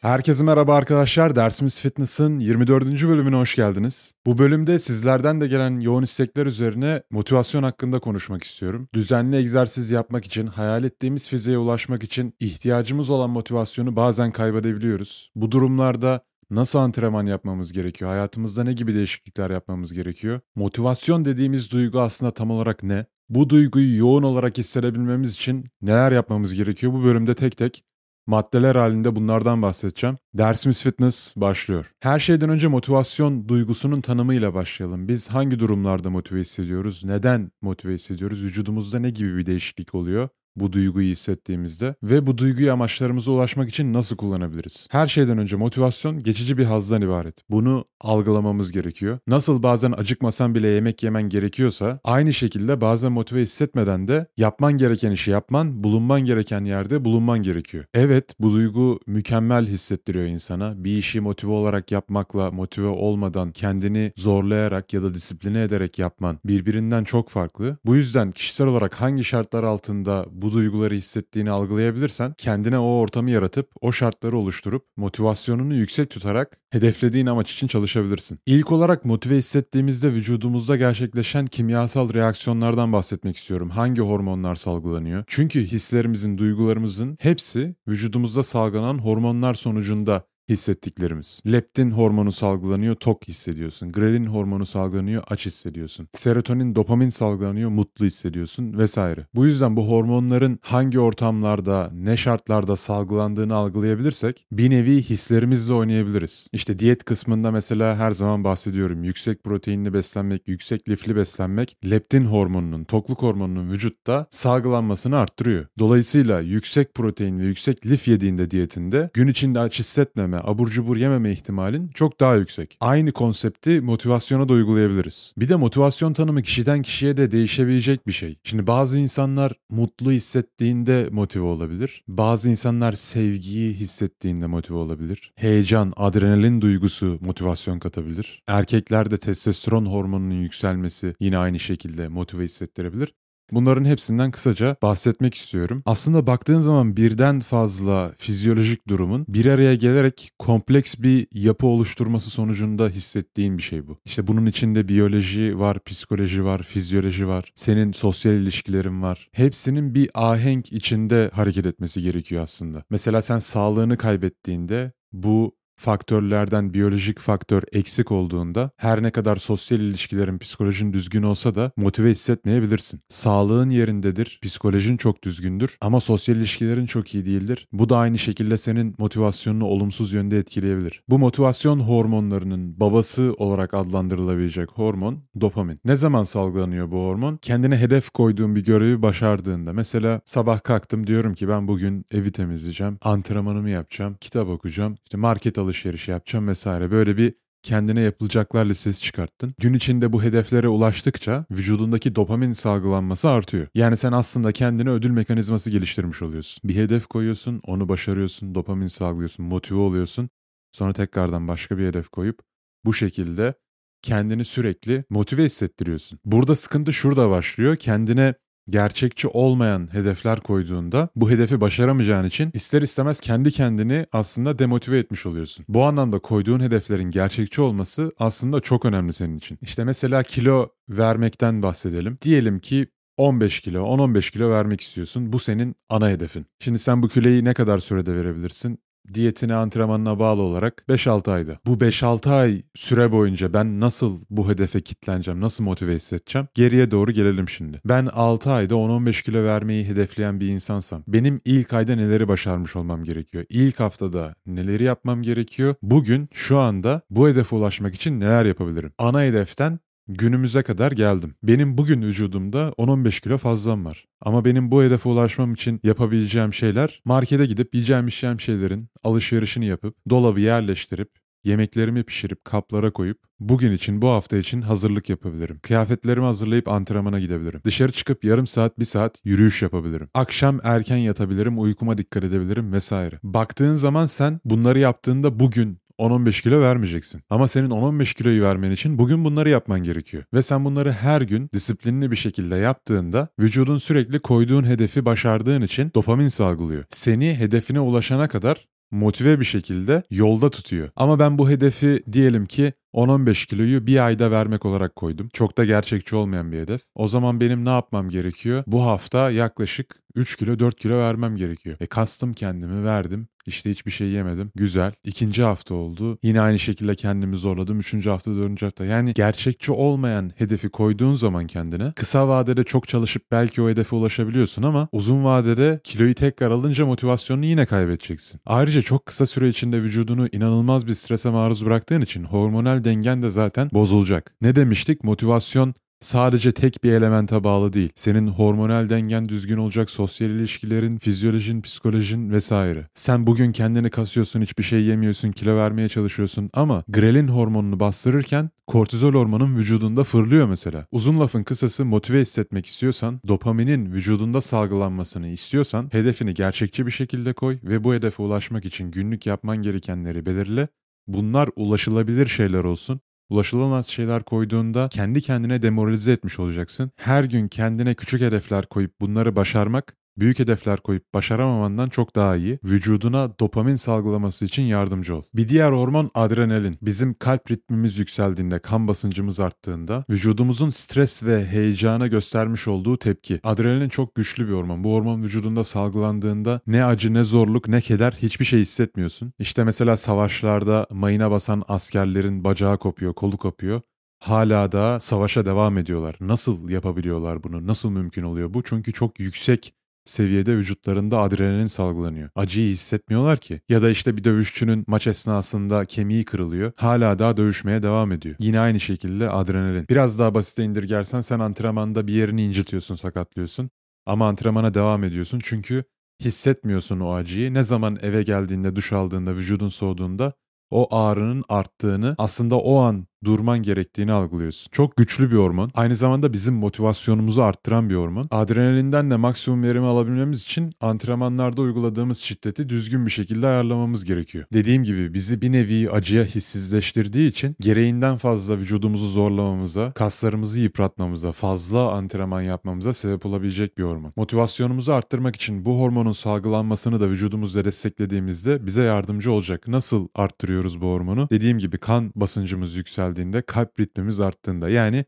Herkese merhaba arkadaşlar. Dersimiz Fitness'ın 24. bölümüne hoş geldiniz. Bu bölümde sizlerden de gelen yoğun istekler üzerine motivasyon hakkında konuşmak istiyorum. Düzenli egzersiz yapmak için, hayal ettiğimiz fiziğe ulaşmak için ihtiyacımız olan motivasyonu bazen kaybedebiliyoruz. Bu durumlarda nasıl antrenman yapmamız gerekiyor? Hayatımızda ne gibi değişiklikler yapmamız gerekiyor? Motivasyon dediğimiz duygu aslında tam olarak ne? Bu duyguyu yoğun olarak hissedebilmemiz için neler yapmamız gerekiyor? Bu bölümde tek tek maddeler halinde bunlardan bahsedeceğim. Dersimiz fitness başlıyor. Her şeyden önce motivasyon duygusunun tanımıyla başlayalım. Biz hangi durumlarda motive hissediyoruz? Neden motive hissediyoruz? Vücudumuzda ne gibi bir değişiklik oluyor? Bu duyguyu hissettiğimizde ve bu duyguyu amaçlarımıza ulaşmak için nasıl kullanabiliriz? Her şeyden önce motivasyon geçici bir hazdan ibaret. Bunu algılamamız gerekiyor. Nasıl bazen acıkmasan bile yemek yemen gerekiyorsa aynı şekilde bazen motive hissetmeden de yapman gereken işi yapman, bulunman gereken yerde bulunman gerekiyor. Evet bu duygu mükemmel hissettiriyor insana. Bir işi motive olarak yapmakla motive olmadan kendini zorlayarak ya da disipline ederek yapman birbirinden çok farklı. Bu yüzden kişisel olarak hangi şartlar altında bu duyguları hissettiğini algılayabilirsen kendine o ortamı yaratıp o şartları oluşturup motivasyonunu yüksek tutarak hedeflediğin amaç için çalışabilirsin. İlk olarak motive hissettiğimizde vücudumuzda gerçekleşen kimyasal reaksiyonlardan bahsetmek istiyorum. Hangi hormonlar salgılanıyor? Çünkü hislerimizin, duygularımızın hepsi vücudumuzda salgılanan hormonlar sonucunda hissettiklerimiz. Leptin hormonu salgılanıyor, tok hissediyorsun. Grelin hormonu salgılanıyor, aç hissediyorsun. Serotonin, dopamin salgılanıyor, mutlu hissediyorsun vesaire. Bu yüzden bu hormonların hangi ortamlarda, ne şartlarda salgılandığını algılayabilirsek bir nevi hislerimizle oynayabiliriz. İşte diyet kısmında mesela her zaman bahsediyorum. Yüksek proteinli beslenmek, yüksek lifli beslenmek leptin hormonunun, tokluk hormonunun vücutta salgılanmasını arttırıyor. Dolayısıyla yüksek protein ve yüksek lif yediğinde diyetinde gün içinde aç hissetmeme, abur cubur yememe ihtimalin çok daha yüksek. Aynı konsepti motivasyona da uygulayabiliriz. Bir de motivasyon tanımı kişiden kişiye de değişebilecek bir şey. Şimdi bazı insanlar mutlu hissettiğinde motive olabilir. Bazı insanlar sevgiyi hissettiğinde motive olabilir. Heyecan, adrenalin duygusu motivasyon katabilir. Erkeklerde testosteron hormonunun yükselmesi yine aynı şekilde motive hissettirebilir. Bunların hepsinden kısaca bahsetmek istiyorum. Aslında baktığın zaman birden fazla fizyolojik durumun bir araya gelerek kompleks bir yapı oluşturması sonucunda hissettiğin bir şey bu. İşte bunun içinde biyoloji var, psikoloji var, fizyoloji var, senin sosyal ilişkilerin var. Hepsinin bir ahenk içinde hareket etmesi gerekiyor aslında. Mesela sen sağlığını kaybettiğinde bu faktörlerden biyolojik faktör eksik olduğunda her ne kadar sosyal ilişkilerin psikolojin düzgün olsa da motive hissetmeyebilirsin. Sağlığın yerindedir, psikolojin çok düzgündür ama sosyal ilişkilerin çok iyi değildir. Bu da aynı şekilde senin motivasyonunu olumsuz yönde etkileyebilir. Bu motivasyon hormonlarının babası olarak adlandırılabilecek hormon dopamin. Ne zaman salgılanıyor bu hormon? Kendine hedef koyduğun bir görevi başardığında. Mesela sabah kalktım diyorum ki ben bugün evi temizleyeceğim, antrenmanımı yapacağım, kitap okuyacağım, işte market alışverişi alışveriş yapacağım vesaire. Böyle bir kendine yapılacaklar listesi çıkarttın. Gün içinde bu hedeflere ulaştıkça vücudundaki dopamin salgılanması artıyor. Yani sen aslında kendine ödül mekanizması geliştirmiş oluyorsun. Bir hedef koyuyorsun, onu başarıyorsun, dopamin salgılıyorsun, motive oluyorsun. Sonra tekrardan başka bir hedef koyup bu şekilde kendini sürekli motive hissettiriyorsun. Burada sıkıntı şurada başlıyor. Kendine gerçekçi olmayan hedefler koyduğunda bu hedefi başaramayacağın için ister istemez kendi kendini aslında demotive etmiş oluyorsun. Bu anlamda koyduğun hedeflerin gerçekçi olması aslında çok önemli senin için. İşte mesela kilo vermekten bahsedelim. Diyelim ki 15 kilo, 10-15 kilo vermek istiyorsun. Bu senin ana hedefin. Şimdi sen bu kiloyu ne kadar sürede verebilirsin? Diyetine, antrenmanına bağlı olarak 5-6 ayda. Bu 5-6 ay süre boyunca ben nasıl bu hedefe kitleneceğim, nasıl motive hissedeceğim? Geriye doğru gelelim şimdi. Ben 6 ayda 10-15 kilo vermeyi hedefleyen bir insansam benim ilk ayda neleri başarmış olmam gerekiyor? İlk haftada neleri yapmam gerekiyor? Bugün şu anda bu hedefe ulaşmak için neler yapabilirim? Ana hedeften günümüze kadar geldim. Benim bugün vücudumda 10-15 kilo fazlam var. Ama benim bu hedefe ulaşmam için yapabileceğim şeyler markete gidip yiyeceğim içeceğim şeylerin alışverişini yapıp dolabı yerleştirip yemeklerimi pişirip kaplara koyup bugün için bu hafta için hazırlık yapabilirim. Kıyafetlerimi hazırlayıp antrenmana gidebilirim. Dışarı çıkıp yarım saat bir saat yürüyüş yapabilirim. Akşam erken yatabilirim, uykuma dikkat edebilirim vesaire. Baktığın zaman sen bunları yaptığında bugün 10-15 kilo vermeyeceksin. Ama senin 10-15 kiloyu vermen için bugün bunları yapman gerekiyor. Ve sen bunları her gün disiplinli bir şekilde yaptığında vücudun sürekli koyduğun hedefi başardığın için dopamin salgılıyor. Seni hedefine ulaşana kadar motive bir şekilde yolda tutuyor. Ama ben bu hedefi diyelim ki 10-15 kiloyu bir ayda vermek olarak koydum. Çok da gerçekçi olmayan bir hedef. O zaman benim ne yapmam gerekiyor? Bu hafta yaklaşık 3 kilo 4 kilo vermem gerekiyor. E kastım kendimi verdim. İşte hiçbir şey yemedim. Güzel. İkinci hafta oldu. Yine aynı şekilde kendimi zorladım. Üçüncü hafta, dördüncü hafta. Yani gerçekçi olmayan hedefi koyduğun zaman kendine kısa vadede çok çalışıp belki o hedefe ulaşabiliyorsun ama uzun vadede kiloyu tekrar alınca motivasyonunu yine kaybedeceksin. Ayrıca çok kısa süre içinde vücudunu inanılmaz bir strese maruz bıraktığın için hormonal dengen de zaten bozulacak. Ne demiştik? Motivasyon sadece tek bir elemente bağlı değil. Senin hormonal dengen düzgün olacak, sosyal ilişkilerin, fizyolojin, psikolojin vesaire. Sen bugün kendini kasıyorsun, hiçbir şey yemiyorsun, kilo vermeye çalışıyorsun ama grelin hormonunu bastırırken kortizol hormonun vücudunda fırlıyor mesela. Uzun lafın kısası motive hissetmek istiyorsan, dopaminin vücudunda salgılanmasını istiyorsan hedefini gerçekçi bir şekilde koy ve bu hedefe ulaşmak için günlük yapman gerekenleri belirle. Bunlar ulaşılabilir şeyler olsun ulaşılamaz şeyler koyduğunda kendi kendine demoralize etmiş olacaksın. Her gün kendine küçük hedefler koyup bunları başarmak büyük hedefler koyup başaramamandan çok daha iyi. Vücuduna dopamin salgılaması için yardımcı ol. Bir diğer hormon adrenalin. Bizim kalp ritmimiz yükseldiğinde, kan basıncımız arttığında vücudumuzun stres ve heyecana göstermiş olduğu tepki. Adrenalin çok güçlü bir hormon. Bu hormon vücudunda salgılandığında ne acı ne zorluk ne keder hiçbir şey hissetmiyorsun. İşte mesela savaşlarda mayına basan askerlerin bacağı kopuyor, kolu kopuyor hala da savaşa devam ediyorlar. Nasıl yapabiliyorlar bunu? Nasıl mümkün oluyor bu? Çünkü çok yüksek seviyede vücutlarında adrenalin salgılanıyor. Acıyı hissetmiyorlar ki. Ya da işte bir dövüşçünün maç esnasında kemiği kırılıyor. Hala daha dövüşmeye devam ediyor. Yine aynı şekilde adrenalin. Biraz daha basite indirgersen sen antrenmanda bir yerini incitiyorsun, sakatlıyorsun. Ama antrenmana devam ediyorsun çünkü hissetmiyorsun o acıyı. Ne zaman eve geldiğinde, duş aldığında, vücudun soğuduğunda o ağrının arttığını aslında o an durman gerektiğini algılıyorsun. Çok güçlü bir hormon. Aynı zamanda bizim motivasyonumuzu arttıran bir hormon. Adrenalinden de maksimum verimi alabilmemiz için antrenmanlarda uyguladığımız şiddeti düzgün bir şekilde ayarlamamız gerekiyor. Dediğim gibi bizi bir nevi acıya hissizleştirdiği için gereğinden fazla vücudumuzu zorlamamıza, kaslarımızı yıpratmamıza, fazla antrenman yapmamıza sebep olabilecek bir hormon. Motivasyonumuzu arttırmak için bu hormonun salgılanmasını da vücudumuzda desteklediğimizde bize yardımcı olacak. Nasıl arttırıyoruz bu hormonu? Dediğim gibi kan basıncımız yükseldi yükseldiğinde, kalp ritmimiz arttığında yani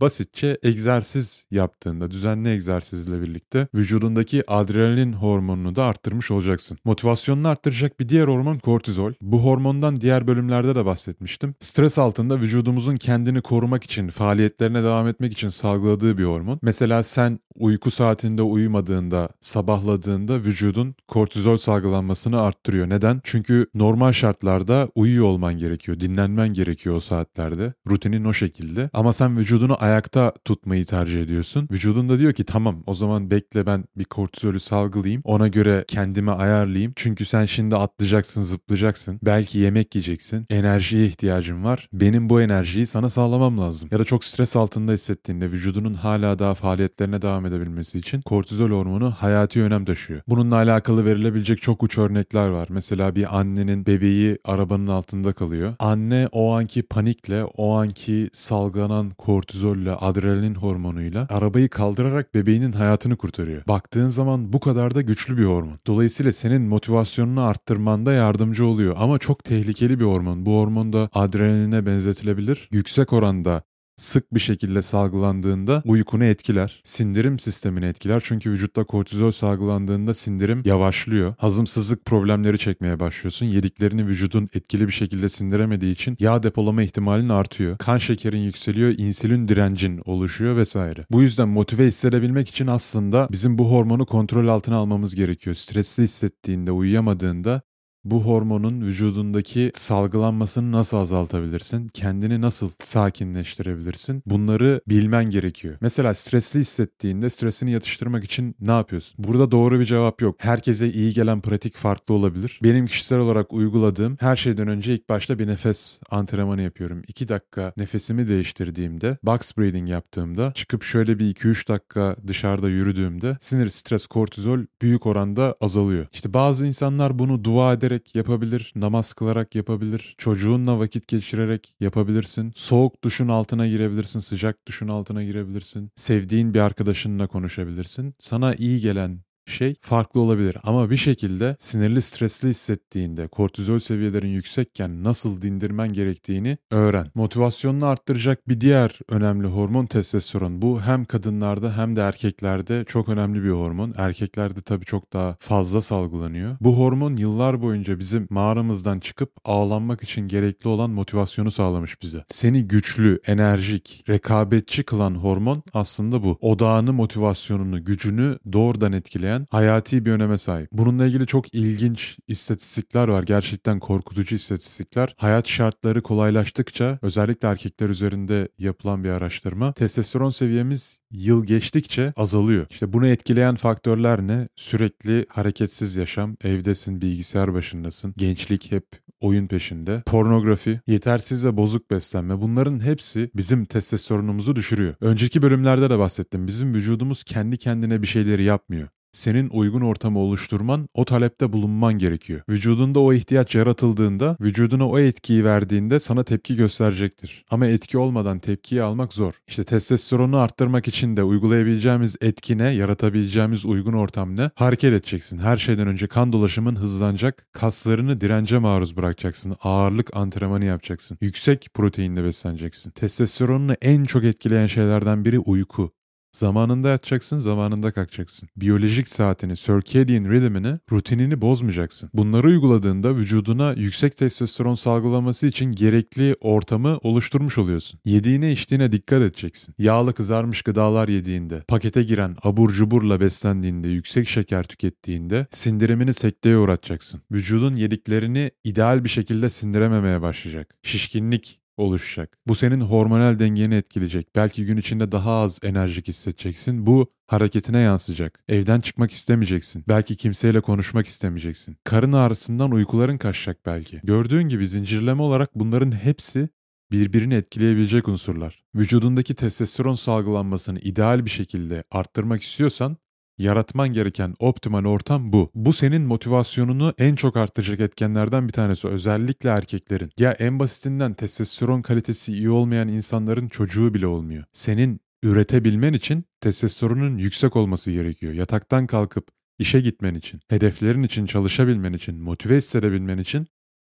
basitçe egzersiz yaptığında, düzenli egzersizle birlikte vücudundaki adrenalin hormonunu da arttırmış olacaksın. Motivasyonunu arttıracak bir diğer hormon kortizol. Bu hormondan diğer bölümlerde de bahsetmiştim. Stres altında vücudumuzun kendini korumak için, faaliyetlerine devam etmek için salgıladığı bir hormon. Mesela sen uyku saatinde uyumadığında, sabahladığında vücudun kortizol salgılanmasını arttırıyor. Neden? Çünkü normal şartlarda uyuyor olman gerekiyor, dinlenmen gerekiyor o saatlerde. Rutinin o şekilde. Ama sen vücudunu ayakta tutmayı tercih ediyorsun. Vücudun da diyor ki tamam o zaman bekle ben bir kortizolü salgılayayım. Ona göre kendimi ayarlayayım. Çünkü sen şimdi atlayacaksın, zıplayacaksın. Belki yemek yiyeceksin. Enerjiye ihtiyacın var. Benim bu enerjiyi sana sağlamam lazım. Ya da çok stres altında hissettiğinde vücudunun hala daha faaliyetlerine devam edebilmesi için kortizol hormonu hayati önem taşıyor. Bununla alakalı verilebilecek çok uç örnekler var. Mesela bir annenin bebeği arabanın altında kalıyor. Anne o anki panikle, o anki salgılanan kortizol kortizolle, adrenalin hormonuyla arabayı kaldırarak bebeğinin hayatını kurtarıyor. Baktığın zaman bu kadar da güçlü bir hormon. Dolayısıyla senin motivasyonunu arttırmanda yardımcı oluyor ama çok tehlikeli bir hormon. Bu hormon da adrenaline benzetilebilir. Yüksek oranda sık bir şekilde salgılandığında uykunu etkiler. Sindirim sistemini etkiler. Çünkü vücutta kortizol salgılandığında sindirim yavaşlıyor. Hazımsızlık problemleri çekmeye başlıyorsun. Yediklerini vücudun etkili bir şekilde sindiremediği için yağ depolama ihtimalin artıyor. Kan şekerin yükseliyor, insülin direncin oluşuyor vesaire. Bu yüzden motive hissedebilmek için aslında bizim bu hormonu kontrol altına almamız gerekiyor. Stresli hissettiğinde, uyuyamadığında bu hormonun vücudundaki salgılanmasını nasıl azaltabilirsin? Kendini nasıl sakinleştirebilirsin? Bunları bilmen gerekiyor. Mesela stresli hissettiğinde stresini yatıştırmak için ne yapıyorsun? Burada doğru bir cevap yok. Herkese iyi gelen pratik farklı olabilir. Benim kişisel olarak uyguladığım her şeyden önce ilk başta bir nefes antrenmanı yapıyorum. 2 dakika nefesimi değiştirdiğimde, box breathing yaptığımda, çıkıp şöyle bir 2-3 dakika dışarıda yürüdüğümde sinir, stres, kortizol büyük oranda azalıyor. İşte bazı insanlar bunu dua ederek yürüyerek yapabilir, namaz kılarak yapabilir, çocuğunla vakit geçirerek yapabilirsin. Soğuk duşun altına girebilirsin, sıcak duşun altına girebilirsin. Sevdiğin bir arkadaşınla konuşabilirsin. Sana iyi gelen şey farklı olabilir. Ama bir şekilde sinirli, stresli hissettiğinde, kortizol seviyelerin yüksekken nasıl dindirmen gerektiğini öğren. Motivasyonunu arttıracak bir diğer önemli hormon testosteron. Bu hem kadınlarda hem de erkeklerde çok önemli bir hormon. Erkeklerde tabii çok daha fazla salgılanıyor. Bu hormon yıllar boyunca bizim mağaramızdan çıkıp ağlanmak için gerekli olan motivasyonu sağlamış bize. Seni güçlü, enerjik, rekabetçi kılan hormon aslında bu. Odağını, motivasyonunu, gücünü doğrudan etkileyen hayati bir öneme sahip. Bununla ilgili çok ilginç istatistikler var. Gerçekten korkutucu istatistikler. Hayat şartları kolaylaştıkça özellikle erkekler üzerinde yapılan bir araştırma. Testosteron seviyemiz yıl geçtikçe azalıyor. İşte bunu etkileyen faktörler ne? Sürekli hareketsiz yaşam, evdesin, bilgisayar başındasın, gençlik hep oyun peşinde, pornografi, yetersiz ve bozuk beslenme bunların hepsi bizim testosteronumuzu düşürüyor. Önceki bölümlerde de bahsettim. Bizim vücudumuz kendi kendine bir şeyleri yapmıyor senin uygun ortamı oluşturman, o talepte bulunman gerekiyor. Vücudunda o ihtiyaç yaratıldığında, vücuduna o etkiyi verdiğinde sana tepki gösterecektir. Ama etki olmadan tepkiyi almak zor. İşte testosteronu arttırmak için de uygulayabileceğimiz etkine, yaratabileceğimiz uygun ortam ne? Hareket edeceksin. Her şeyden önce kan dolaşımın hızlanacak, kaslarını dirence maruz bırakacaksın, ağırlık antrenmanı yapacaksın, yüksek proteinle besleneceksin. Testosteronunu en çok etkileyen şeylerden biri uyku. Zamanında yatacaksın, zamanında kalkacaksın. Biyolojik saatini, circadian rhythm'ini, rutinini bozmayacaksın. Bunları uyguladığında vücuduna yüksek testosteron salgılaması için gerekli ortamı oluşturmuş oluyorsun. Yediğine içtiğine dikkat edeceksin. Yağlı kızarmış gıdalar yediğinde, pakete giren abur cuburla beslendiğinde, yüksek şeker tükettiğinde sindirimini sekteye uğratacaksın. Vücudun yediklerini ideal bir şekilde sindirememeye başlayacak. Şişkinlik, oluşacak. Bu senin hormonal dengeni etkileyecek. Belki gün içinde daha az enerjik hissedeceksin. Bu hareketine yansıyacak. Evden çıkmak istemeyeceksin. Belki kimseyle konuşmak istemeyeceksin. Karın ağrısından uykuların kaçacak belki. Gördüğün gibi zincirleme olarak bunların hepsi birbirini etkileyebilecek unsurlar. Vücudundaki testosteron salgılanmasını ideal bir şekilde arttırmak istiyorsan Yaratman gereken optimal ortam bu. Bu senin motivasyonunu en çok arttıracak etkenlerden bir tanesi. Özellikle erkeklerin. Ya en basitinden testosteron kalitesi iyi olmayan insanların çocuğu bile olmuyor. Senin üretebilmen için testosteronun yüksek olması gerekiyor. Yataktan kalkıp işe gitmen için, hedeflerin için çalışabilmen için, motive hissedebilmen için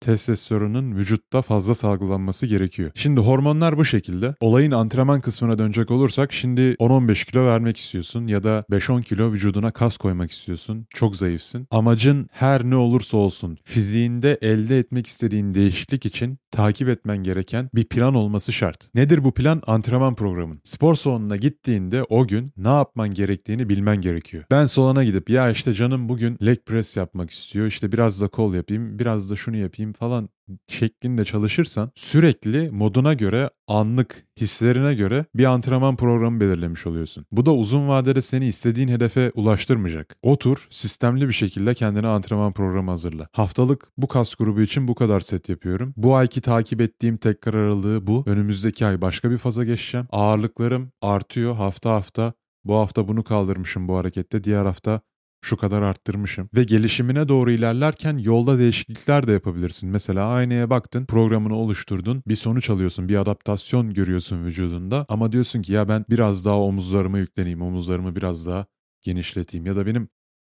testosteronun vücutta fazla salgılanması gerekiyor. Şimdi hormonlar bu şekilde. Olayın antrenman kısmına dönecek olursak şimdi 10-15 kilo vermek istiyorsun ya da 5-10 kilo vücuduna kas koymak istiyorsun. Çok zayıfsın. Amacın her ne olursa olsun fiziğinde elde etmek istediğin değişiklik için takip etmen gereken bir plan olması şart. Nedir bu plan? Antrenman programın. Spor salonuna gittiğinde o gün ne yapman gerektiğini bilmen gerekiyor. Ben salona gidip ya işte canım bugün leg press yapmak istiyor. İşte biraz da kol yapayım, biraz da şunu yapayım falan şeklinde çalışırsan sürekli moduna göre, anlık hislerine göre bir antrenman programı belirlemiş oluyorsun. Bu da uzun vadede seni istediğin hedefe ulaştırmayacak. Otur, sistemli bir şekilde kendine antrenman programı hazırla. Haftalık bu kas grubu için bu kadar set yapıyorum. Bu ayki takip ettiğim tekrar aralığı bu. Önümüzdeki ay başka bir faza geçeceğim. Ağırlıklarım artıyor hafta hafta. Bu hafta bunu kaldırmışım bu harekette. Diğer hafta şu kadar arttırmışım. Ve gelişimine doğru ilerlerken yolda değişiklikler de yapabilirsin. Mesela aynaya baktın, programını oluşturdun, bir sonuç alıyorsun, bir adaptasyon görüyorsun vücudunda. Ama diyorsun ki ya ben biraz daha omuzlarıma yükleneyim, omuzlarımı biraz daha genişleteyim. Ya da benim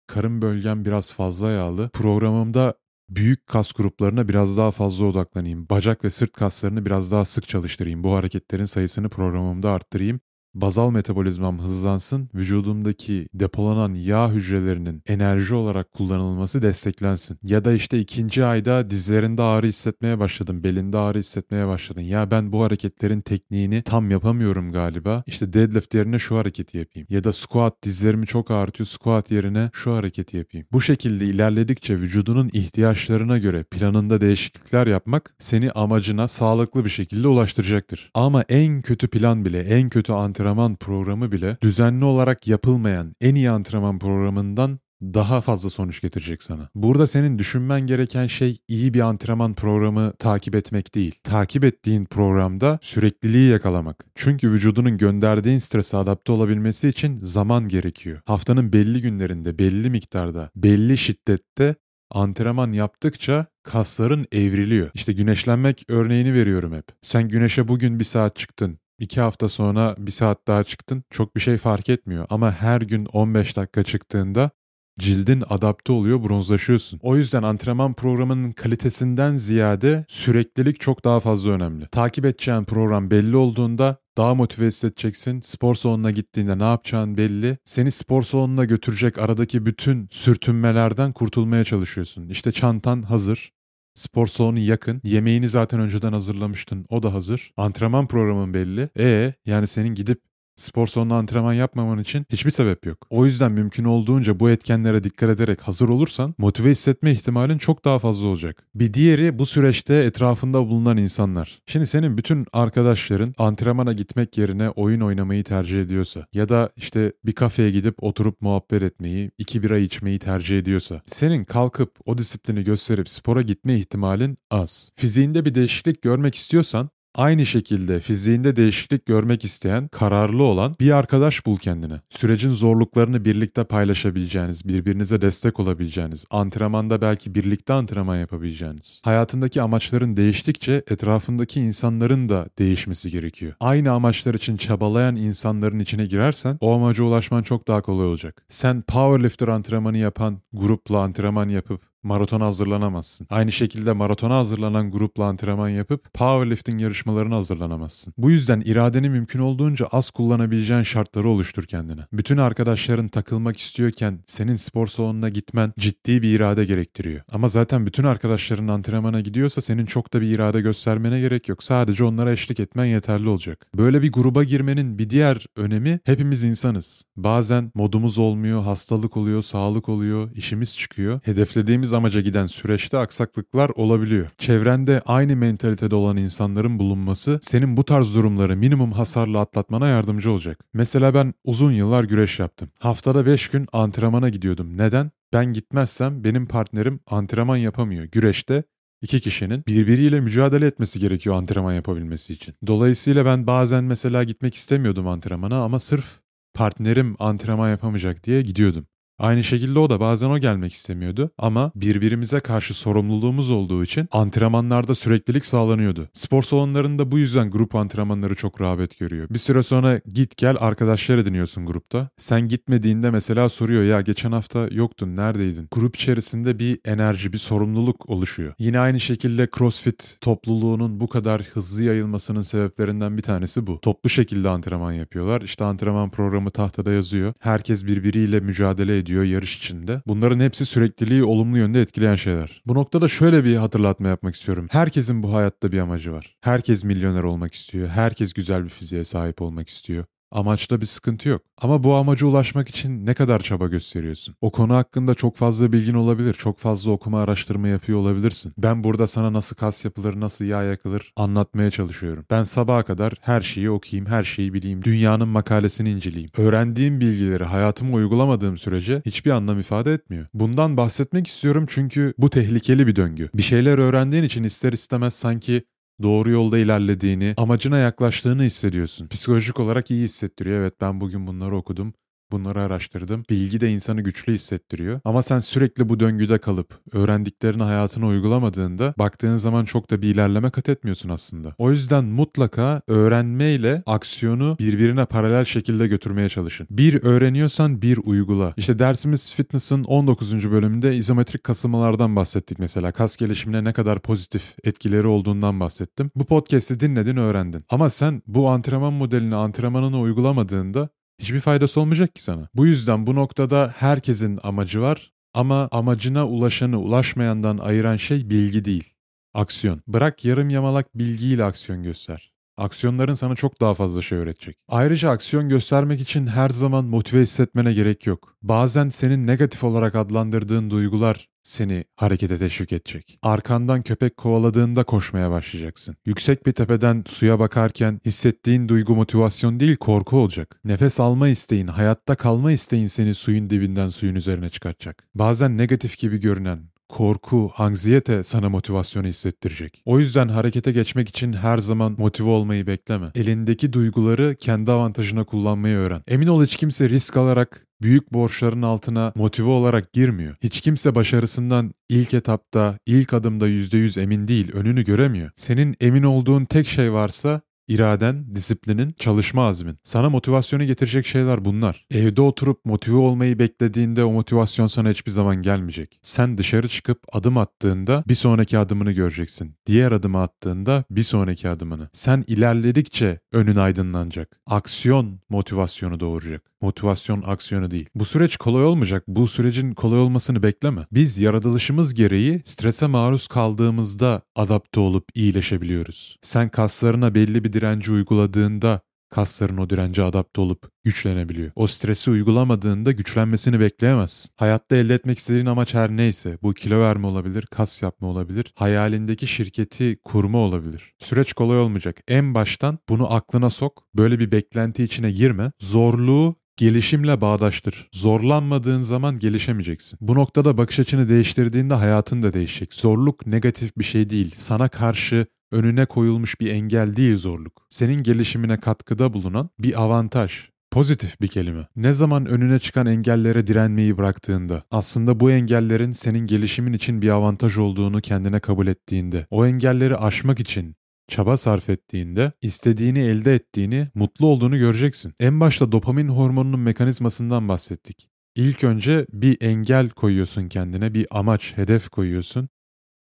karın bölgem biraz fazla yağlı. Programımda büyük kas gruplarına biraz daha fazla odaklanayım. Bacak ve sırt kaslarını biraz daha sık çalıştırayım. Bu hareketlerin sayısını programımda arttırayım bazal metabolizmam hızlansın, vücudumdaki depolanan yağ hücrelerinin enerji olarak kullanılması desteklensin. Ya da işte ikinci ayda dizlerinde ağrı hissetmeye başladın, belinde ağrı hissetmeye başladın. Ya ben bu hareketlerin tekniğini tam yapamıyorum galiba. İşte deadlift yerine şu hareketi yapayım. Ya da squat dizlerimi çok ağrıtıyor, squat yerine şu hareketi yapayım. Bu şekilde ilerledikçe vücudunun ihtiyaçlarına göre planında değişiklikler yapmak seni amacına sağlıklı bir şekilde ulaştıracaktır. Ama en kötü plan bile, en kötü antrenman antrenman programı bile düzenli olarak yapılmayan en iyi antrenman programından daha fazla sonuç getirecek sana. Burada senin düşünmen gereken şey iyi bir antrenman programı takip etmek değil. Takip ettiğin programda sürekliliği yakalamak. Çünkü vücudunun gönderdiğin strese adapte olabilmesi için zaman gerekiyor. Haftanın belli günlerinde, belli miktarda, belli şiddette antrenman yaptıkça kasların evriliyor. İşte güneşlenmek örneğini veriyorum hep. Sen güneşe bugün bir saat çıktın. İki hafta sonra bir saat daha çıktın çok bir şey fark etmiyor ama her gün 15 dakika çıktığında cildin adapte oluyor, bronzlaşıyorsun. O yüzden antrenman programının kalitesinden ziyade süreklilik çok daha fazla önemli. Takip edeceğin program belli olduğunda daha motive hissedeceksin. Spor salonuna gittiğinde ne yapacağın belli. Seni spor salonuna götürecek aradaki bütün sürtünmelerden kurtulmaya çalışıyorsun. İşte çantan hazır. Spor salonu yakın. Yemeğini zaten önceden hazırlamıştın. O da hazır. Antrenman programın belli. E yani senin gidip Spor sonunda antrenman yapmaman için hiçbir sebep yok. O yüzden mümkün olduğunca bu etkenlere dikkat ederek hazır olursan motive hissetme ihtimalin çok daha fazla olacak. Bir diğeri bu süreçte etrafında bulunan insanlar. Şimdi senin bütün arkadaşların antrenmana gitmek yerine oyun oynamayı tercih ediyorsa ya da işte bir kafeye gidip oturup muhabbet etmeyi, iki bira içmeyi tercih ediyorsa senin kalkıp o disiplini gösterip spora gitme ihtimalin az. Fiziğinde bir değişiklik görmek istiyorsan Aynı şekilde fiziğinde değişiklik görmek isteyen, kararlı olan bir arkadaş bul kendine. Sürecin zorluklarını birlikte paylaşabileceğiniz, birbirinize destek olabileceğiniz, antrenmanda belki birlikte antrenman yapabileceğiniz. Hayatındaki amaçların değiştikçe etrafındaki insanların da değişmesi gerekiyor. Aynı amaçlar için çabalayan insanların içine girersen o amaca ulaşman çok daha kolay olacak. Sen powerlifter antrenmanı yapan grupla antrenman yapıp maratona hazırlanamazsın. Aynı şekilde maratona hazırlanan grupla antrenman yapıp powerlifting yarışmalarına hazırlanamazsın. Bu yüzden iradeni mümkün olduğunca az kullanabileceğin şartları oluştur kendine. Bütün arkadaşların takılmak istiyorken senin spor salonuna gitmen ciddi bir irade gerektiriyor. Ama zaten bütün arkadaşların antrenmana gidiyorsa senin çok da bir irade göstermene gerek yok. Sadece onlara eşlik etmen yeterli olacak. Böyle bir gruba girmenin bir diğer önemi hepimiz insanız. Bazen modumuz olmuyor, hastalık oluyor, sağlık oluyor, işimiz çıkıyor. Hedeflediğimiz amaca giden süreçte aksaklıklar olabiliyor. Çevrende aynı mentalitede olan insanların bulunması senin bu tarz durumları minimum hasarla atlatmana yardımcı olacak. Mesela ben uzun yıllar güreş yaptım. Haftada 5 gün antrenmana gidiyordum. Neden? Ben gitmezsem benim partnerim antrenman yapamıyor. Güreşte İki kişinin birbiriyle mücadele etmesi gerekiyor antrenman yapabilmesi için. Dolayısıyla ben bazen mesela gitmek istemiyordum antrenmana ama sırf partnerim antrenman yapamayacak diye gidiyordum. Aynı şekilde o da bazen o gelmek istemiyordu ama birbirimize karşı sorumluluğumuz olduğu için antrenmanlarda süreklilik sağlanıyordu. Spor salonlarında bu yüzden grup antrenmanları çok rağbet görüyor. Bir süre sonra git gel arkadaşlar ediniyorsun grupta. Sen gitmediğinde mesela soruyor ya geçen hafta yoktun neredeydin? Grup içerisinde bir enerji, bir sorumluluk oluşuyor. Yine aynı şekilde CrossFit topluluğunun bu kadar hızlı yayılmasının sebeplerinden bir tanesi bu. Toplu şekilde antrenman yapıyorlar. İşte antrenman programı tahtada yazıyor. Herkes birbiriyle mücadele ediyor ediyor yarış içinde. Bunların hepsi sürekliliği olumlu yönde etkileyen şeyler. Bu noktada şöyle bir hatırlatma yapmak istiyorum. Herkesin bu hayatta bir amacı var. Herkes milyoner olmak istiyor. Herkes güzel bir fiziğe sahip olmak istiyor. Amaçta bir sıkıntı yok. Ama bu amaca ulaşmak için ne kadar çaba gösteriyorsun? O konu hakkında çok fazla bilgin olabilir. Çok fazla okuma araştırma yapıyor olabilirsin. Ben burada sana nasıl kas yapılır, nasıl yağ yakılır anlatmaya çalışıyorum. Ben sabaha kadar her şeyi okuyayım, her şeyi bileyim. Dünyanın makalesini inceleyeyim. Öğrendiğim bilgileri hayatıma uygulamadığım sürece hiçbir anlam ifade etmiyor. Bundan bahsetmek istiyorum çünkü bu tehlikeli bir döngü. Bir şeyler öğrendiğin için ister istemez sanki doğru yolda ilerlediğini, amacına yaklaştığını hissediyorsun. Psikolojik olarak iyi hissettiriyor. Evet ben bugün bunları okudum. Bunları araştırdım. Bilgi de insanı güçlü hissettiriyor. Ama sen sürekli bu döngüde kalıp öğrendiklerini hayatına uygulamadığında baktığın zaman çok da bir ilerleme kat etmiyorsun aslında. O yüzden mutlaka öğrenme ile aksiyonu birbirine paralel şekilde götürmeye çalışın. Bir öğreniyorsan bir uygula. İşte dersimiz fitness'ın 19. bölümünde izometrik kasılmalardan bahsettik mesela. Kas gelişimine ne kadar pozitif etkileri olduğundan bahsettim. Bu podcast'i dinledin öğrendin. Ama sen bu antrenman modelini antrenmanını uygulamadığında hiçbir faydası olmayacak ki sana. Bu yüzden bu noktada herkesin amacı var ama amacına ulaşanı ulaşmayandan ayıran şey bilgi değil. Aksiyon. Bırak yarım yamalak bilgiyle aksiyon göster. Aksiyonların sana çok daha fazla şey öğretecek. Ayrıca aksiyon göstermek için her zaman motive hissetmene gerek yok. Bazen senin negatif olarak adlandırdığın duygular seni harekete teşvik edecek. Arkandan köpek kovaladığında koşmaya başlayacaksın. Yüksek bir tepeden suya bakarken hissettiğin duygu motivasyon değil korku olacak. Nefes alma isteğin, hayatta kalma isteğin seni suyun dibinden suyun üzerine çıkartacak. Bazen negatif gibi görünen, korku, anksiyete sana motivasyonu hissettirecek. O yüzden harekete geçmek için her zaman motive olmayı bekleme. Elindeki duyguları kendi avantajına kullanmayı öğren. Emin ol hiç kimse risk alarak büyük borçların altına motive olarak girmiyor. Hiç kimse başarısından ilk etapta, ilk adımda %100 emin değil, önünü göremiyor. Senin emin olduğun tek şey varsa iraden, disiplinin, çalışma azmin. Sana motivasyonu getirecek şeyler bunlar. Evde oturup motive olmayı beklediğinde o motivasyon sana hiçbir zaman gelmeyecek. Sen dışarı çıkıp adım attığında bir sonraki adımını göreceksin. Diğer adımı attığında bir sonraki adımını. Sen ilerledikçe önün aydınlanacak. Aksiyon motivasyonu doğuracak. Motivasyon aksiyonu değil. Bu süreç kolay olmayacak. Bu sürecin kolay olmasını bekleme. Biz yaratılışımız gereği strese maruz kaldığımızda adapte olup iyileşebiliyoruz. Sen kaslarına belli bir direnci uyguladığında kasların o dirence adapte olup güçlenebiliyor. O stresi uygulamadığında güçlenmesini bekleyemezsin. Hayatta elde etmek istediğin amaç her neyse, bu kilo verme olabilir, kas yapma olabilir, hayalindeki şirketi kurma olabilir. Süreç kolay olmayacak. En baştan bunu aklına sok, böyle bir beklenti içine girme. Zorluğu Gelişimle bağdaştır. Zorlanmadığın zaman gelişemeyeceksin. Bu noktada bakış açını değiştirdiğinde hayatın da değişecek. Zorluk negatif bir şey değil. Sana karşı önüne koyulmuş bir engel değil zorluk. Senin gelişimine katkıda bulunan bir avantaj. Pozitif bir kelime. Ne zaman önüne çıkan engellere direnmeyi bıraktığında, aslında bu engellerin senin gelişimin için bir avantaj olduğunu kendine kabul ettiğinde, o engelleri aşmak için çaba sarf ettiğinde istediğini elde ettiğini, mutlu olduğunu göreceksin. En başta dopamin hormonunun mekanizmasından bahsettik. İlk önce bir engel koyuyorsun kendine, bir amaç, hedef koyuyorsun.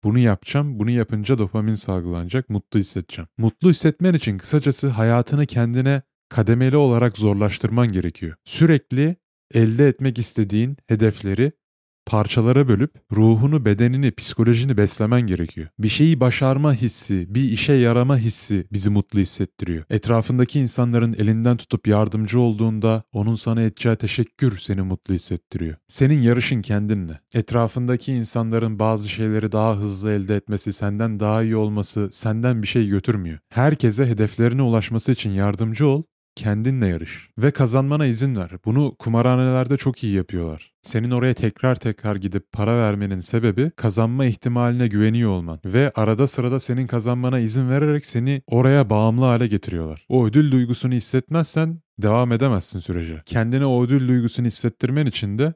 Bunu yapacağım, bunu yapınca dopamin salgılanacak, mutlu hissedeceğim. Mutlu hissetmen için kısacası hayatını kendine kademeli olarak zorlaştırman gerekiyor. Sürekli elde etmek istediğin hedefleri parçalara bölüp ruhunu, bedenini, psikolojini beslemen gerekiyor. Bir şeyi başarma hissi, bir işe yarama hissi bizi mutlu hissettiriyor. Etrafındaki insanların elinden tutup yardımcı olduğunda onun sana edeceği teşekkür seni mutlu hissettiriyor. Senin yarışın kendinle. Etrafındaki insanların bazı şeyleri daha hızlı elde etmesi, senden daha iyi olması senden bir şey götürmüyor. Herkese hedeflerine ulaşması için yardımcı ol kendinle yarış ve kazanmana izin ver. Bunu kumarhanelerde çok iyi yapıyorlar. Senin oraya tekrar tekrar gidip para vermenin sebebi kazanma ihtimaline güveniyor olman ve arada sırada senin kazanmana izin vererek seni oraya bağımlı hale getiriyorlar. O ödül duygusunu hissetmezsen devam edemezsin sürece. Kendine o ödül duygusunu hissettirmen için de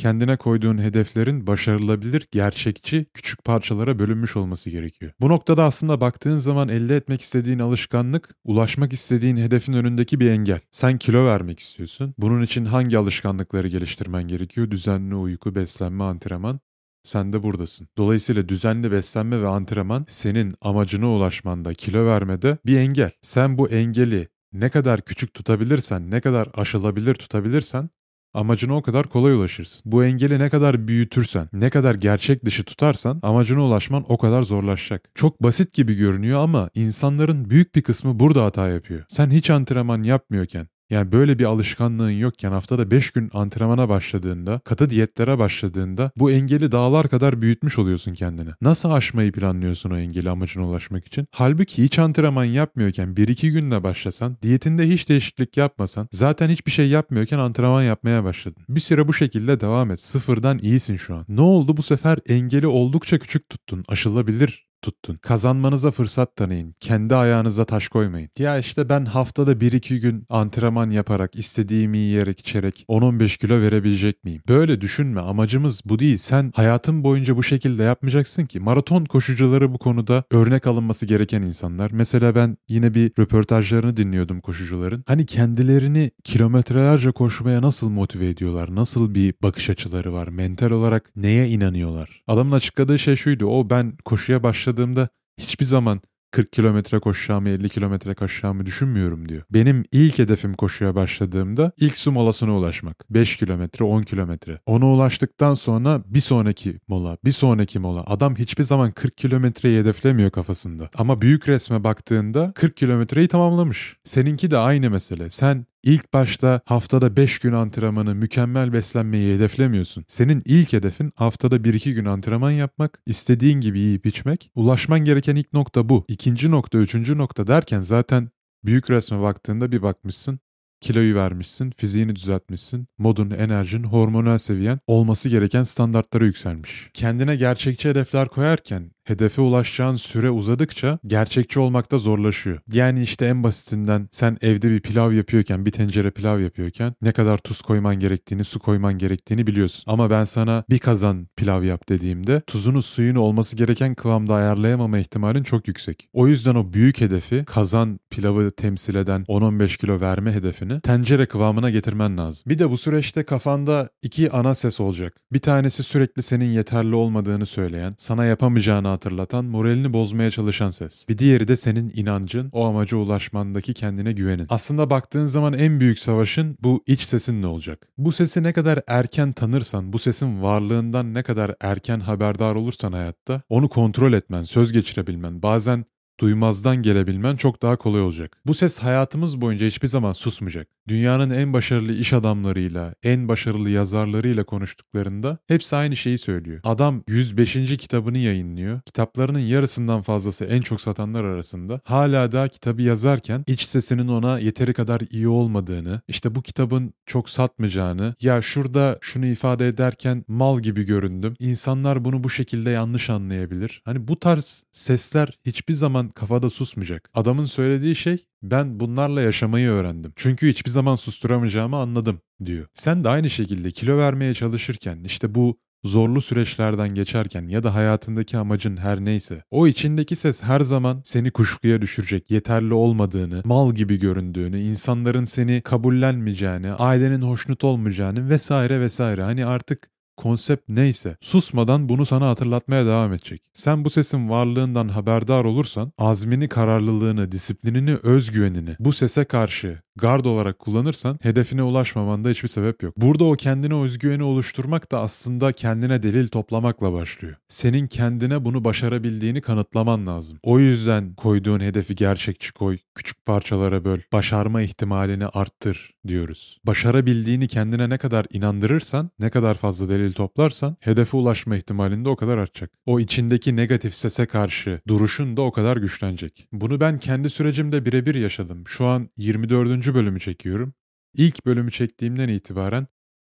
kendine koyduğun hedeflerin başarılabilir, gerçekçi, küçük parçalara bölünmüş olması gerekiyor. Bu noktada aslında baktığın zaman elde etmek istediğin alışkanlık, ulaşmak istediğin hedefin önündeki bir engel. Sen kilo vermek istiyorsun. Bunun için hangi alışkanlıkları geliştirmen gerekiyor? Düzenli uyku, beslenme, antrenman. Sen de buradasın. Dolayısıyla düzenli beslenme ve antrenman senin amacına ulaşmanda, kilo vermede bir engel. Sen bu engeli ne kadar küçük tutabilirsen, ne kadar aşılabilir tutabilirsen amacına o kadar kolay ulaşırsın. Bu engeli ne kadar büyütürsen, ne kadar gerçek dışı tutarsan amacına ulaşman o kadar zorlaşacak. Çok basit gibi görünüyor ama insanların büyük bir kısmı burada hata yapıyor. Sen hiç antrenman yapmıyorken, yani böyle bir alışkanlığın yokken haftada 5 gün antrenmana başladığında, katı diyetlere başladığında bu engeli dağlar kadar büyütmüş oluyorsun kendini. Nasıl aşmayı planlıyorsun o engeli amacına ulaşmak için? Halbuki hiç antrenman yapmıyorken 1-2 günle başlasan, diyetinde hiç değişiklik yapmasan, zaten hiçbir şey yapmıyorken antrenman yapmaya başladın. Bir süre bu şekilde devam et. Sıfırdan iyisin şu an. Ne oldu bu sefer engeli oldukça küçük tuttun. Aşılabilir tuttun. Kazanmanıza fırsat tanıyın. Kendi ayağınıza taş koymayın. Ya işte ben haftada 1-2 gün antrenman yaparak, istediğimi yiyerek, içerek 10-15 kilo verebilecek miyim? Böyle düşünme. Amacımız bu değil. Sen hayatın boyunca bu şekilde yapmayacaksın ki. Maraton koşucuları bu konuda örnek alınması gereken insanlar. Mesela ben yine bir röportajlarını dinliyordum koşucuların. Hani kendilerini kilometrelerce koşmaya nasıl motive ediyorlar? Nasıl bir bakış açıları var? Mental olarak neye inanıyorlar? Adamın açıkladığı şey şuydu. O ben koşuya başladım başladığımda hiçbir zaman 40 kilometre koşacağımı 50 kilometre koşacağımı düşünmüyorum diyor. Benim ilk hedefim koşuya başladığımda ilk su molasına ulaşmak. 5 kilometre 10 kilometre. Ona ulaştıktan sonra bir sonraki mola bir sonraki mola. Adam hiçbir zaman 40 kilometreyi hedeflemiyor kafasında. Ama büyük resme baktığında 40 kilometreyi tamamlamış. Seninki de aynı mesele. Sen İlk başta haftada 5 gün antrenmanı, mükemmel beslenmeyi hedeflemiyorsun. Senin ilk hedefin haftada 1-2 gün antrenman yapmak, istediğin gibi yiyip içmek. Ulaşman gereken ilk nokta bu. İkinci nokta, üçüncü nokta derken zaten büyük resme baktığında bir bakmışsın kiloyu vermişsin, fiziğini düzeltmişsin, modun, enerjin, hormonal seviyen olması gereken standartlara yükselmiş. Kendine gerçekçi hedefler koyarken hedefe ulaşacağın süre uzadıkça gerçekçi olmakta zorlaşıyor. Yani işte en basitinden sen evde bir pilav yapıyorken, bir tencere pilav yapıyorken ne kadar tuz koyman gerektiğini, su koyman gerektiğini biliyorsun. Ama ben sana bir kazan pilav yap dediğimde tuzunu suyunu olması gereken kıvamda ayarlayamama ihtimalin çok yüksek. O yüzden o büyük hedefi kazan pilavı temsil eden 10-15 kilo verme hedefini tencere kıvamına getirmen lazım. Bir de bu süreçte kafanda iki ana ses olacak. Bir tanesi sürekli senin yeterli olmadığını söyleyen, sana yapamayacağını hatırlatan, moralini bozmaya çalışan ses. Bir diğeri de senin inancın, o amaca ulaşmandaki kendine güvenin. Aslında baktığın zaman en büyük savaşın bu iç sesin ne olacak? Bu sesi ne kadar erken tanırsan, bu sesin varlığından ne kadar erken haberdar olursan hayatta, onu kontrol etmen, söz geçirebilmen, bazen duymazdan gelebilmen çok daha kolay olacak. Bu ses hayatımız boyunca hiçbir zaman susmayacak. Dünyanın en başarılı iş adamlarıyla, en başarılı yazarlarıyla konuştuklarında hepsi aynı şeyi söylüyor. Adam 105. kitabını yayınlıyor. Kitaplarının yarısından fazlası en çok satanlar arasında. Hala da kitabı yazarken iç sesinin ona yeteri kadar iyi olmadığını, işte bu kitabın çok satmayacağını, ya şurada şunu ifade ederken mal gibi göründüm. İnsanlar bunu bu şekilde yanlış anlayabilir. Hani bu tarz sesler hiçbir zaman kafada susmayacak. Adamın söylediği şey ben bunlarla yaşamayı öğrendim. Çünkü hiçbir zaman susturamayacağımı anladım diyor. Sen de aynı şekilde kilo vermeye çalışırken işte bu zorlu süreçlerden geçerken ya da hayatındaki amacın her neyse o içindeki ses her zaman seni kuşkuya düşürecek, yeterli olmadığını, mal gibi göründüğünü, insanların seni kabullenmeyeceğini, ailenin hoşnut olmayacağını vesaire vesaire. Hani artık konsept neyse susmadan bunu sana hatırlatmaya devam edecek. Sen bu sesin varlığından haberdar olursan azmini, kararlılığını, disiplinini, özgüvenini bu sese karşı gard olarak kullanırsan hedefine ulaşmamanda hiçbir sebep yok. Burada o kendine özgüveni oluşturmak da aslında kendine delil toplamakla başlıyor. Senin kendine bunu başarabildiğini kanıtlaman lazım. O yüzden koyduğun hedefi gerçekçi koy, küçük parçalara böl, başarma ihtimalini arttır diyoruz. Başarabildiğini kendine ne kadar inandırırsan, ne kadar fazla delil toplarsan hedefe ulaşma ihtimalin de o kadar artacak. O içindeki negatif sese karşı duruşun da o kadar güçlenecek. Bunu ben kendi sürecimde birebir yaşadım. Şu an 24 bölümü çekiyorum. İlk bölümü çektiğimden itibaren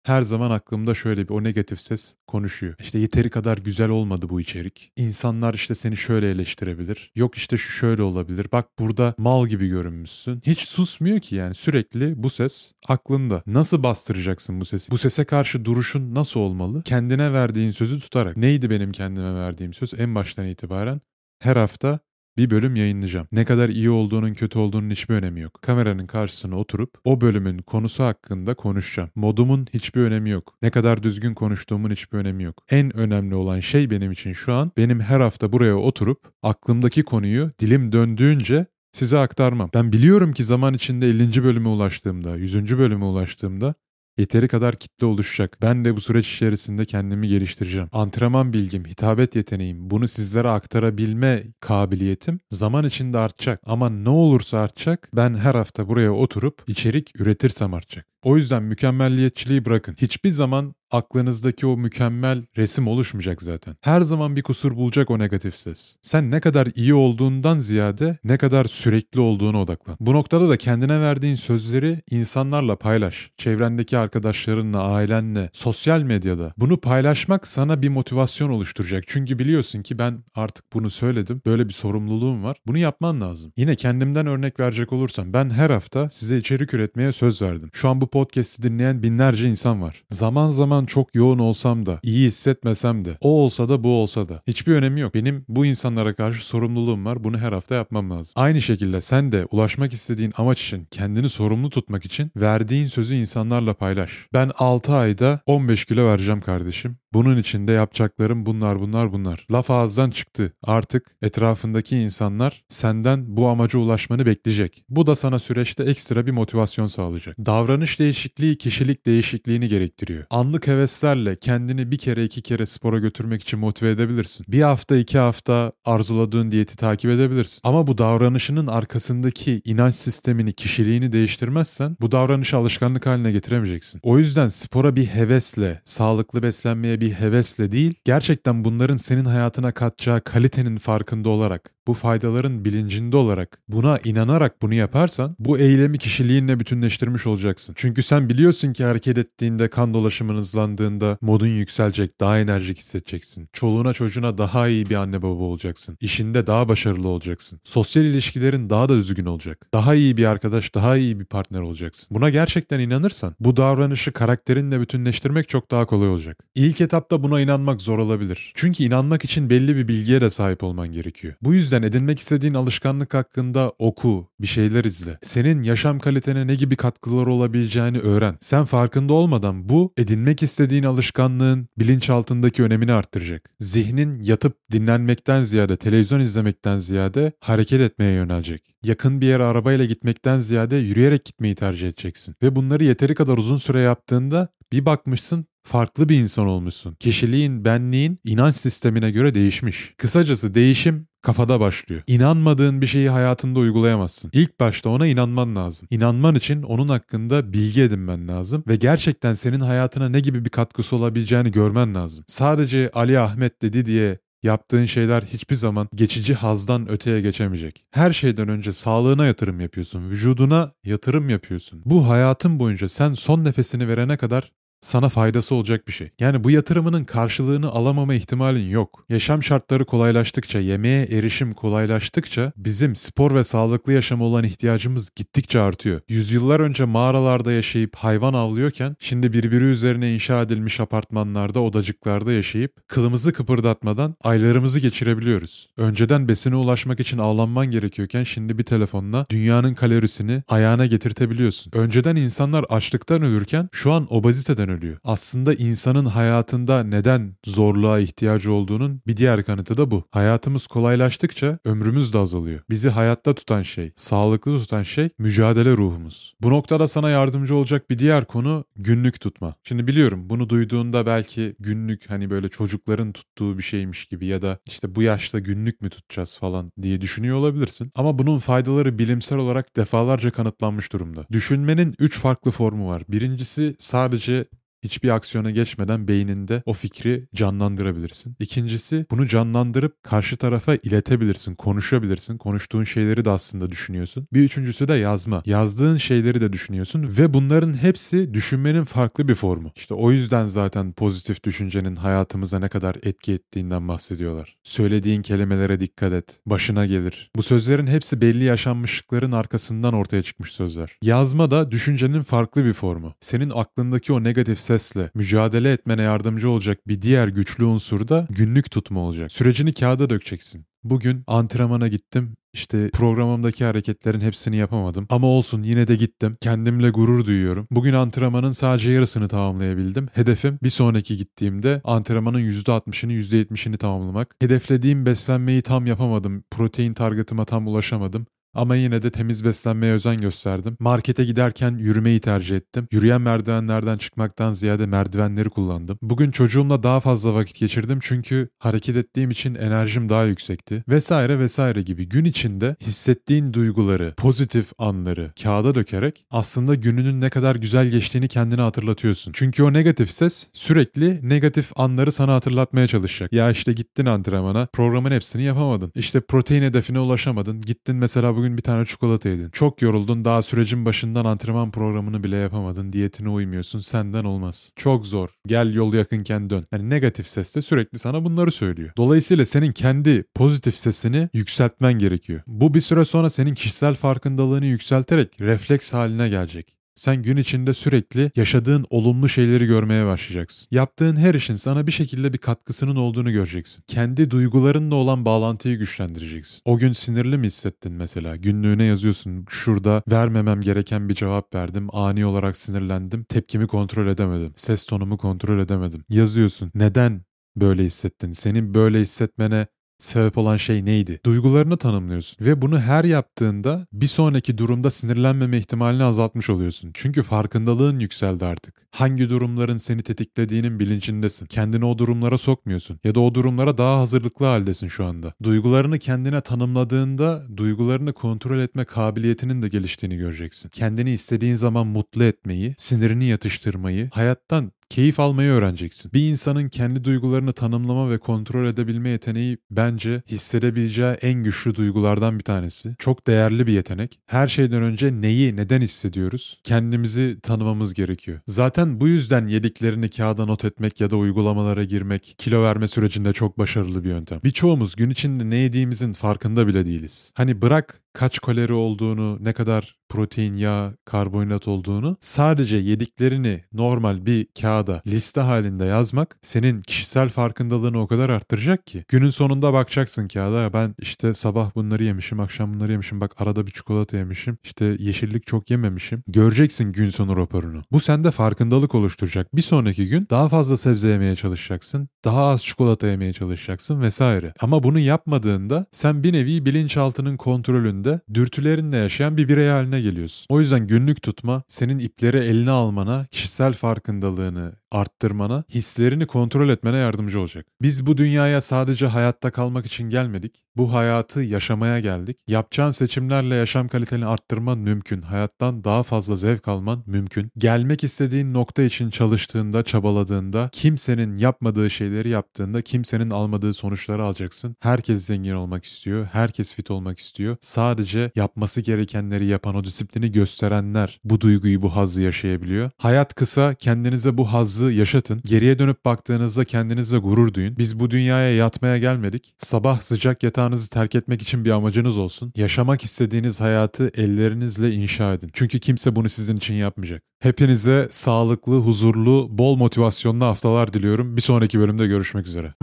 her zaman aklımda şöyle bir o negatif ses konuşuyor. İşte yeteri kadar güzel olmadı bu içerik. İnsanlar işte seni şöyle eleştirebilir. Yok işte şu şöyle olabilir. Bak burada mal gibi görünmüşsün. Hiç susmuyor ki yani sürekli bu ses aklında. Nasıl bastıracaksın bu sesi? Bu sese karşı duruşun nasıl olmalı? Kendine verdiğin sözü tutarak. Neydi benim kendime verdiğim söz en baştan itibaren? Her hafta bir bölüm yayınlayacağım. Ne kadar iyi olduğunun kötü olduğunun hiçbir önemi yok. Kameranın karşısına oturup o bölümün konusu hakkında konuşacağım. Modumun hiçbir önemi yok. Ne kadar düzgün konuştuğumun hiçbir önemi yok. En önemli olan şey benim için şu an benim her hafta buraya oturup aklımdaki konuyu dilim döndüğünce size aktarmam. Ben biliyorum ki zaman içinde 50. bölüme ulaştığımda, 100. bölüme ulaştığımda Yeteri kadar kitle oluşacak. Ben de bu süreç içerisinde kendimi geliştireceğim. Antrenman bilgim, hitabet yeteneğim, bunu sizlere aktarabilme kabiliyetim zaman içinde artacak. Ama ne olursa artacak ben her hafta buraya oturup içerik üretirsem artacak. O yüzden mükemmelliyetçiliği bırakın. Hiçbir zaman aklınızdaki o mükemmel resim oluşmayacak zaten. Her zaman bir kusur bulacak o negatif ses. Sen ne kadar iyi olduğundan ziyade ne kadar sürekli olduğunu odaklan. Bu noktada da kendine verdiğin sözleri insanlarla paylaş. Çevrendeki arkadaşlarınla, ailenle, sosyal medyada. Bunu paylaşmak sana bir motivasyon oluşturacak. Çünkü biliyorsun ki ben artık bunu söyledim. Böyle bir sorumluluğum var. Bunu yapman lazım. Yine kendimden örnek verecek olursam ben her hafta size içerik üretmeye söz verdim. Şu an bu podcast'i dinleyen binlerce insan var. Zaman zaman çok yoğun olsam da, iyi hissetmesem de, o olsa da bu olsa da hiçbir önemi yok. Benim bu insanlara karşı sorumluluğum var. Bunu her hafta yapmam lazım. Aynı şekilde sen de ulaşmak istediğin amaç için, kendini sorumlu tutmak için verdiğin sözü insanlarla paylaş. Ben 6 ayda 15 kilo vereceğim kardeşim. Bunun içinde yapacaklarım bunlar bunlar bunlar. Laf ağızdan çıktı. Artık etrafındaki insanlar senden bu amaca ulaşmanı bekleyecek. Bu da sana süreçte ekstra bir motivasyon sağlayacak. Davranış değişikliği kişilik değişikliğini gerektiriyor. Anlık heveslerle kendini bir kere iki kere spora götürmek için motive edebilirsin. Bir hafta iki hafta arzuladığın diyeti takip edebilirsin. Ama bu davranışının arkasındaki inanç sistemini, kişiliğini değiştirmezsen bu davranışı alışkanlık haline getiremeyeceksin. O yüzden spora bir hevesle, sağlıklı beslenmeye bir hevesle değil, gerçekten bunların senin hayatına katacağı kalitenin farkında olarak bu faydaların bilincinde olarak, buna inanarak bunu yaparsan bu eylemi kişiliğinle bütünleştirmiş olacaksın. Çünkü sen biliyorsun ki hareket ettiğinde, kan dolaşımın hızlandığında modun yükselecek, daha enerjik hissedeceksin. Çoluğuna çocuğuna daha iyi bir anne baba olacaksın. İşinde daha başarılı olacaksın. Sosyal ilişkilerin daha da düzgün olacak. Daha iyi bir arkadaş, daha iyi bir partner olacaksın. Buna gerçekten inanırsan bu davranışı karakterinle bütünleştirmek çok daha kolay olacak. İlk etapta buna inanmak zor olabilir. Çünkü inanmak için belli bir bilgiye de sahip olman gerekiyor. Bu yüzden edinmek istediğin alışkanlık hakkında oku, bir şeyler izle. Senin yaşam kalitene ne gibi katkıları olabileceğini öğren. Sen farkında olmadan bu edinmek istediğin alışkanlığın bilinçaltındaki önemini arttıracak. Zihnin yatıp dinlenmekten ziyade, televizyon izlemekten ziyade hareket etmeye yönelecek. Yakın bir yere arabayla gitmekten ziyade yürüyerek gitmeyi tercih edeceksin. Ve bunları yeteri kadar uzun süre yaptığında bir bakmışsın farklı bir insan olmuşsun. Kişiliğin, benliğin inanç sistemine göre değişmiş. Kısacası değişim kafada başlıyor. İnanmadığın bir şeyi hayatında uygulayamazsın. İlk başta ona inanman lazım. İnanman için onun hakkında bilgi edinmen lazım ve gerçekten senin hayatına ne gibi bir katkısı olabileceğini görmen lazım. Sadece Ali Ahmet dedi diye Yaptığın şeyler hiçbir zaman geçici hazdan öteye geçemeyecek. Her şeyden önce sağlığına yatırım yapıyorsun, vücuduna yatırım yapıyorsun. Bu hayatın boyunca sen son nefesini verene kadar sana faydası olacak bir şey. Yani bu yatırımının karşılığını alamama ihtimalin yok. Yaşam şartları kolaylaştıkça, yemeğe erişim kolaylaştıkça bizim spor ve sağlıklı yaşama olan ihtiyacımız gittikçe artıyor. Yüzyıllar önce mağaralarda yaşayıp hayvan avlıyorken şimdi birbiri üzerine inşa edilmiş apartmanlarda, odacıklarda yaşayıp kılımızı kıpırdatmadan aylarımızı geçirebiliyoruz. Önceden besine ulaşmak için avlanman gerekiyorken şimdi bir telefonla dünyanın kalorisini ayağına getirtebiliyorsun. Önceden insanlar açlıktan ölürken şu an obeziteden ölüyor? Aslında insanın hayatında neden zorluğa ihtiyacı olduğunun bir diğer kanıtı da bu. Hayatımız kolaylaştıkça ömrümüz de azalıyor. Bizi hayatta tutan şey, sağlıklı tutan şey mücadele ruhumuz. Bu noktada sana yardımcı olacak bir diğer konu günlük tutma. Şimdi biliyorum bunu duyduğunda belki günlük hani böyle çocukların tuttuğu bir şeymiş gibi ya da işte bu yaşta günlük mü tutacağız falan diye düşünüyor olabilirsin. Ama bunun faydaları bilimsel olarak defalarca kanıtlanmış durumda. Düşünmenin 3 farklı formu var. Birincisi sadece hiçbir aksiyona geçmeden beyninde o fikri canlandırabilirsin. İkincisi bunu canlandırıp karşı tarafa iletebilirsin, konuşabilirsin. Konuştuğun şeyleri de aslında düşünüyorsun. Bir üçüncüsü de yazma. Yazdığın şeyleri de düşünüyorsun ve bunların hepsi düşünmenin farklı bir formu. İşte o yüzden zaten pozitif düşüncenin hayatımıza ne kadar etki ettiğinden bahsediyorlar. Söylediğin kelimelere dikkat et. Başına gelir. Bu sözlerin hepsi belli yaşanmışlıkların arkasından ortaya çıkmış sözler. Yazma da düşüncenin farklı bir formu. Senin aklındaki o negatif sesle mücadele etmene yardımcı olacak bir diğer güçlü unsur da günlük tutma olacak. Sürecini kağıda dökeceksin. Bugün antrenmana gittim. İşte programımdaki hareketlerin hepsini yapamadım. Ama olsun yine de gittim. Kendimle gurur duyuyorum. Bugün antrenmanın sadece yarısını tamamlayabildim. Hedefim bir sonraki gittiğimde antrenmanın %60'ını %70'ini tamamlamak. Hedeflediğim beslenmeyi tam yapamadım. Protein targetıma tam ulaşamadım. Ama yine de temiz beslenmeye özen gösterdim. Markete giderken yürümeyi tercih ettim. Yürüyen merdivenlerden çıkmaktan ziyade merdivenleri kullandım. Bugün çocuğumla daha fazla vakit geçirdim çünkü hareket ettiğim için enerjim daha yüksekti. Vesaire vesaire gibi gün içinde hissettiğin duyguları, pozitif anları kağıda dökerek aslında gününün ne kadar güzel geçtiğini kendine hatırlatıyorsun. Çünkü o negatif ses sürekli negatif anları sana hatırlatmaya çalışacak. Ya işte gittin antrenmana, programın hepsini yapamadın. İşte protein hedefine ulaşamadın. Gittin mesela bugün bir tane çikolata yedin. Çok yoruldun daha sürecin başından antrenman programını bile yapamadın. Diyetine uymuyorsun senden olmaz. Çok zor. Gel yol yakınken dön. Yani negatif ses de sürekli sana bunları söylüyor. Dolayısıyla senin kendi pozitif sesini yükseltmen gerekiyor. Bu bir süre sonra senin kişisel farkındalığını yükselterek refleks haline gelecek. Sen gün içinde sürekli yaşadığın olumlu şeyleri görmeye başlayacaksın. Yaptığın her işin sana bir şekilde bir katkısının olduğunu göreceksin. Kendi duygularınla olan bağlantıyı güçlendireceksin. O gün sinirli mi hissettin mesela? Günlüğüne yazıyorsun. Şurada vermemem gereken bir cevap verdim. Ani olarak sinirlendim. Tepkimi kontrol edemedim. Ses tonumu kontrol edemedim. Yazıyorsun. Neden böyle hissettin? Senin böyle hissetmene sebep olan şey neydi? Duygularını tanımlıyorsun ve bunu her yaptığında bir sonraki durumda sinirlenmeme ihtimalini azaltmış oluyorsun. Çünkü farkındalığın yükseldi artık. Hangi durumların seni tetiklediğinin bilincindesin. Kendini o durumlara sokmuyorsun ya da o durumlara daha hazırlıklı haldesin şu anda. Duygularını kendine tanımladığında duygularını kontrol etme kabiliyetinin de geliştiğini göreceksin. Kendini istediğin zaman mutlu etmeyi, sinirini yatıştırmayı, hayattan keyif almayı öğreneceksin. Bir insanın kendi duygularını tanımlama ve kontrol edebilme yeteneği bence hissedebileceği en güçlü duygulardan bir tanesi. Çok değerli bir yetenek. Her şeyden önce neyi, neden hissediyoruz? Kendimizi tanımamız gerekiyor. Zaten bu yüzden yediklerini kağıda not etmek ya da uygulamalara girmek kilo verme sürecinde çok başarılı bir yöntem. Birçoğumuz gün içinde ne yediğimizin farkında bile değiliz. Hani bırak kaç kalori olduğunu, ne kadar protein, yağ, karbonhidrat olduğunu sadece yediklerini normal bir kağıda liste halinde yazmak senin kişisel farkındalığını o kadar arttıracak ki günün sonunda bakacaksın kağıda ya ben işte sabah bunları yemişim, akşam bunları yemişim, bak arada bir çikolata yemişim, işte yeşillik çok yememişim. Göreceksin gün sonu raporunu. Bu sende farkındalık oluşturacak. Bir sonraki gün daha fazla sebze yemeye çalışacaksın, daha az çikolata yemeye çalışacaksın vesaire. Ama bunu yapmadığında sen bir nevi bilinçaltının kontrolünde dürtülerinle yaşayan bir birey haline geliyorsun. O yüzden günlük tutma senin ipleri eline almana, kişisel farkındalığını arttırmana, hislerini kontrol etmene yardımcı olacak. Biz bu dünyaya sadece hayatta kalmak için gelmedik. Bu hayatı yaşamaya geldik. Yapacağın seçimlerle yaşam kaliteni arttırman mümkün. Hayattan daha fazla zevk alman mümkün. Gelmek istediğin nokta için çalıştığında, çabaladığında, kimsenin yapmadığı şeyleri yaptığında, kimsenin almadığı sonuçları alacaksın. Herkes zengin olmak istiyor. Herkes fit olmak istiyor. Sadece yapması gerekenleri yapan o disiplini gösterenler bu duyguyu, bu hazzı yaşayabiliyor. Hayat kısa, kendinize bu hazzı yaşatın. Geriye dönüp baktığınızda kendinize gurur duyun. Biz bu dünyaya yatmaya gelmedik. Sabah sıcak yatağınızı terk etmek için bir amacınız olsun. Yaşamak istediğiniz hayatı ellerinizle inşa edin. Çünkü kimse bunu sizin için yapmayacak. Hepinize sağlıklı, huzurlu, bol motivasyonlu haftalar diliyorum. Bir sonraki bölümde görüşmek üzere.